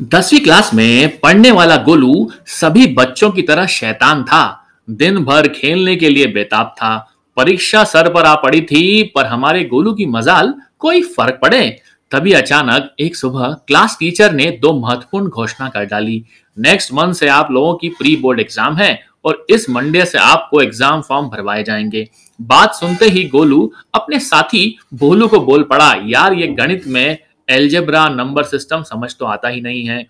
दसवीं क्लास में पढ़ने वाला गोलू सभी बच्चों की तरह शैतान था। दिन भर खेलने के लिए बेताब था। परीक्षा सर पर आ पड़ी थी, पर हमारे गोलू की मजाल कोई फ़र्क पड़े। तभी अचानक एक सुबह क्लास टीचर ने दो महत्वपूर्ण घोषणा कर डाली। नेक्स्ट मंथ से आप लोगों की प्री बोर्ड एग्ज़ाम है और इस मंडे से आपको एग्ज़ाम फॉर्म भरवाए जाएँगे। बात सुनते ही गोलू अपने साथी भोलू को बोल पड़ा, यार ये गणित में एल्जेब्रा नंबर सिस्टम समझ तो आता ही नहीं है।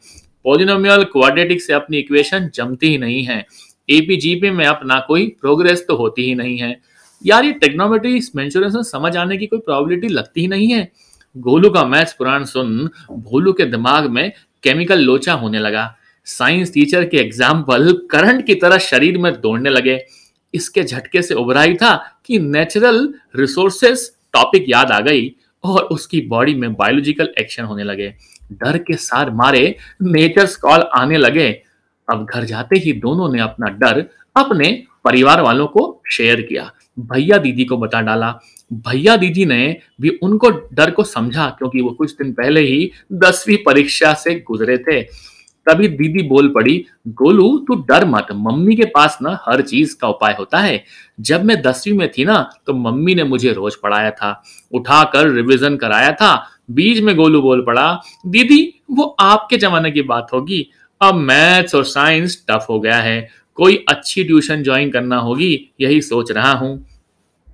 पोलिनोमियल क्वाड्रेटिक से अपनी इक्वेशन जमती ही नहीं है। एपीजीपी में अपना कोई प्रोग्रेस तो होती ही नहीं है। यार, ये टेक्नोमेट्री मेंसुरेशन समझ आने की कोई प्रोबेबिलिटी लगती ही नहीं है। गोलू का मैथ्स पुराण सुन, भोलू के दिमाग में केमिकल लोचा होने लगा। साइंस टीचर के एग्ज़ाम्पल करंट की तरह शरीर में दौड़ने लगे। इसके झटके से उभरा ही था कि नेचुरल रिसोर्सेस टॉपिक याद आ गई। और उसकी बॉडी में बायोलॉजिकल एक्शन होने लगे। डर के सार मारे नेचर कॉल आने लगे। अब घर जाते ही दोनों ने अपना डर अपने परिवार वालों को शेयर किया। भैया दीदी को बता डाला। भैया दीदी ने भी उनको डर को समझा क्योंकि वो कुछ दिन पहले ही दसवीं परीक्षा से गुजरे थे। तभी दीदी बोल पड़ी, गोलू, तू डर मत। मम्मी के पास ना हर चीज़ का उपाय होता है। जब मैं दसवीं में थी ना तो मम्मी ने मुझे रोज पढ़ाया था। उठाकर रिवीजन कराया था। बीच में गोलू बोल पड़ा, दीदी, वो आपके जमाने की बात होगी। अब मैथ्स और साइंस टफ हो गया है। कोई अच्छी ट्यूशन ज्वाइन करना होगी, यही सोच रहा हूँ।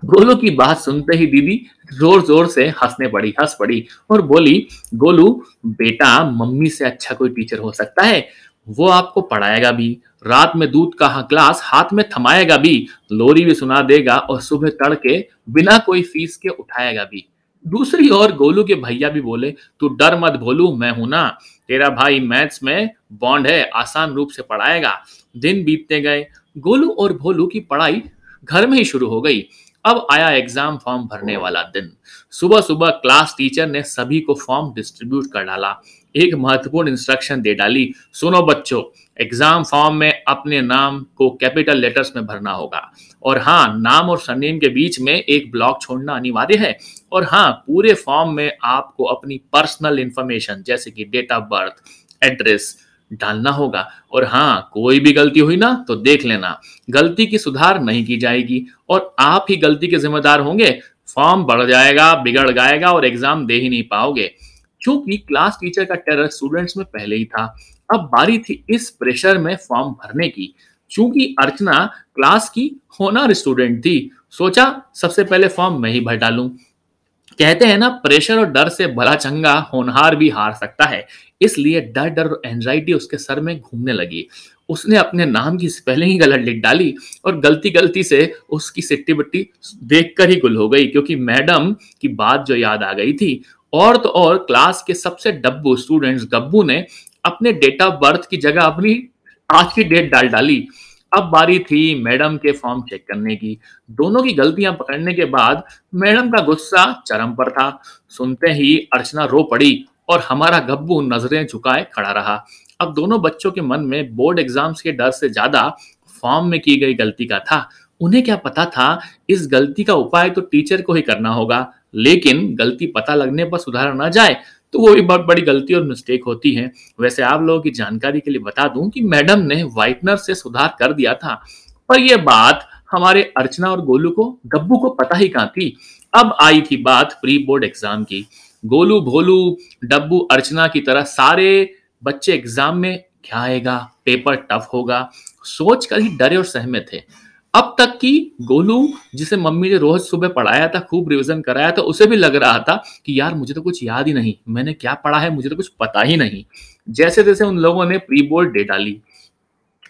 गोलू की बात सुनते ही दीदी ज़ोर ज़ोर से हंसने पड़ी, हंस पड़ी और बोली, गोलू, बेटा, मम्मी से अच्छा कोई टीचर हो सकता है? वो आपको पढ़ाएगा भी। रात में दूध का ग्लास हाथ में थमाएगा भी। लोरी भी सुना देगा और सुबह तड़के बिना कोई फ़ीस के उठाएगा भी। दूसरी ओर गोलू के भैया भी बोले, तू डर मत भोलू मैं हूँ ना। तेरा भाई मैथ्स में बॉन्ड है, आसान रूप से पढ़ाएगा। दिन बीतते गए। गोलू और भोलू की पढ़ाई घर में ही शुरू हो गई। अब आया एग्ज़ाम फॉर्म भरने वाला दिन। सुबह सुबह क्लास टीचर ने सभी को फॉर्म डिस्ट्रीब्यूट कर डाला। एक महत्वपूर्ण इंस्ट्रक्शन दे डाली। सुनो बच्चों एग्ज़ाम फॉर्म में अपने नाम को कैपिटल लेटर्स में भरना होगा। और हाँ नाम और सरनेम के बीच में एक ब्लॉक छोड़ना अनिवार्य है। और हाँ पूरे फॉर्म में आपको अपनी पर्सनल इंफॉर्मेशन जैसे कि डेट ऑफ़ बर्थ एड्रेस डालना होगा। और हाँ कोई भी गलती हुई ना तो देख लेना। गलती की सुधार नहीं की जाएगी। और आप ही गलती के जिम्मेदार होंगे। फॉर्म बढ़ जाएगा, बिगड़ जाएगा और एग्ज़ाम दे ही नहीं पाओगे। क्योंकि क्लास टीचर का टेरर स्टूडेंट्स में पहले ही था। अब बारी थी इस प्रेशर में फॉर्म भरने की। क्योंकि अर्चना क्लास की होनर स्टूडेंट थी। सोचा, सबसे पहले फॉर्म मैं ही भर डालूं। कहते हैं ना, प्रेशर और डर से भला चंगा होनहार भी हार सकता है। इसलिए डर डर और एंजाइटी उसके सर में घूमने लगी। उसने अपने नाम की स्पेलिंग ही गलत लिख डाली और गलती गलती से उसकी सिट्टी बट्टी देखकर ही गुल हो गई, क्योंकि मैडम की बात जो याद आ गई थी। और तो और क्लास के सबसे डब्बू स्टूडेंट्स गब्बू ने अपने डेट ऑफ़ बर्थ की जगह अपनी आज की डेट डाल डाली। अब बारी थी मैडम के फॉर्म चेक करने की। दोनों की गलतियाँ पकड़ने के बाद मैडम का गुस्सा चरम पर था। सुनते ही अर्चना रो पड़ी और हमारा गब्बू नज़रें झुकाए खड़ा रहा। अब दोनों बच्चों के मन में बोर्ड एग्ज़ाम्स के डर से ज़्यादा फॉर्म में की गई गलती का था। उन्हें क्या पता था, इस गलती का उपाय तो टीचर को ही करना होगा। लेकिन गलती पता लगने पर सुधारा ना जाए तो वो भी बहुत बड़ी गलती और मिस्टेक होती है। वैसे आप लोगों की जानकारी के लिए बता दूँ कि मैडम ने व्हाइटनर से सुधार कर दिया था, पर यह बात हमारे अर्चना और गोलू को, गब्बू को पता ही कहाँ थी? अब आई थी बात प्री बोर्ड एग्ज़ाम की। गोलू भोलू, डब्बू अर्चना की तरह सारे बच्चे एग्ज़ाम में क्या आएगा? पेपर टफ होगा। सोच कर ही डरे और सहमे थे। अब तक की गोलू, जिसे मम्मी ने रोज सुबह पढ़ाया था, खूब रिविजन कराया था, उसे भी लग रहा था कि यार मुझे तो कुछ याद ही नहीं। मैंने क्या पढ़ा है, मुझे तो कुछ पता ही नहीं। जैसे जैसे उन लोगों ने प्री बोर्ड डे डाली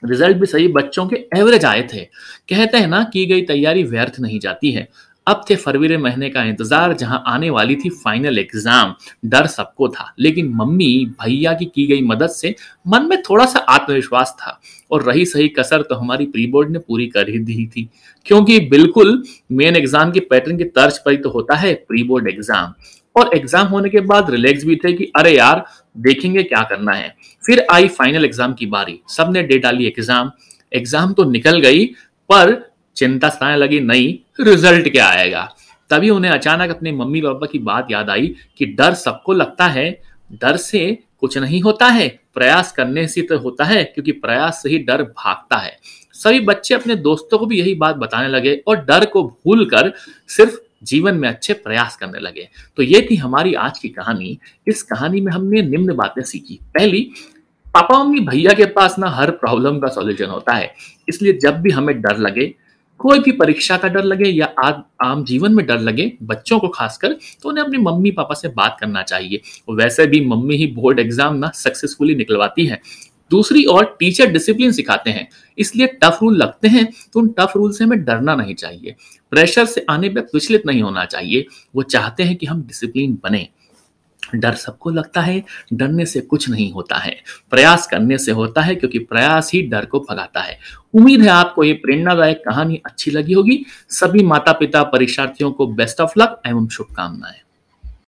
रिज़ल्ट भी सही बच्चों के एवरेज आए थे। कहते हैं ना, की गई तैयारी व्यर्थ नहीं जाती है। अब थे फरवरी महीने का इंतज़ार, जहाँ आने वाली थी फाइनल एग्ज़ाम डर सबको था। लेकिन मम्मी, भैया की की गई मदद से मन में थोड़ा सा आत्मविश्वास था और रही सही कसर तो हमारी प्री बोर्ड ने पूरी कर ही दी थी। क्योंकि बिल्कुल मेन एग्ज़ाम की पैटर्न की तर्ज पर ही तो होता है प्री बोर्ड एग्ज़ाम और एग्ज़ाम होने के बाद रिलैक्स भी थे कि, अरे यार, देखेंगे क्या करना है। फिर आई फाइनल एग्ज़ाम की बारी। सबने डे डाली एग्ज़ाम एग्ज़ाम तो निकल गई, पर चिंता सताने लगी, नहीं रिज़ल्ट क्या आएगा? तभी उन्हें अचानक अपने मम्मी पापा की बात याद आई कि डर सबको लगता है, डर से कुछ नहीं होता है, प्रयास करने से तो होता है, क्योंकि प्रयास से ही डर भागता है। सभी बच्चे अपने दोस्तों को भी यही बात बताने लगे और डर को भूल कर सिर्फ़ जीवन में अच्छे प्रयास करने लगे। तो ये थी हमारी आज की कहानी। इस कहानी में हमने निम्न बातें सीखी। पहली, पापा मम्मी भैया के पास ना हर प्रॉब्लम का सॉल्यूशन होता है। इसलिए जब भी हमें डर लगे कोई भी परीक्षा का डर लगे या आज आम जीवन में डर लगे बच्चों को खासकर तो उन्हें अपनी मम्मी पापा से बात करना चाहिए। वैसे भी मम्मी ही बोर्ड एग्ज़ाम ना सक्सेसफुली निकलवाती है। दूसरी ओर टीचर डिसिप्लिन सिखाते हैं। इसलिए टफ रूल लगते हैं तो उन टफ रूल से हमें डरना नहीं चाहिए। प्रेशर से आने पर विचलित नहीं होना चाहिए। वो चाहते हैं कि हम डिसिप्लिन बने। डर सबको लगता है, डरने से कुछ नहीं होता है। प्रयास करने से होता है क्योंकि प्रयास ही डर को भगाता है। उम्मीद है आपको ये प्रेरणादायक कहानी अच्छी लगी होगी। सभी माता पिता परीक्षार्थियों को बेस्ट ऑफ़ लक एवं शुभकामनाएँ।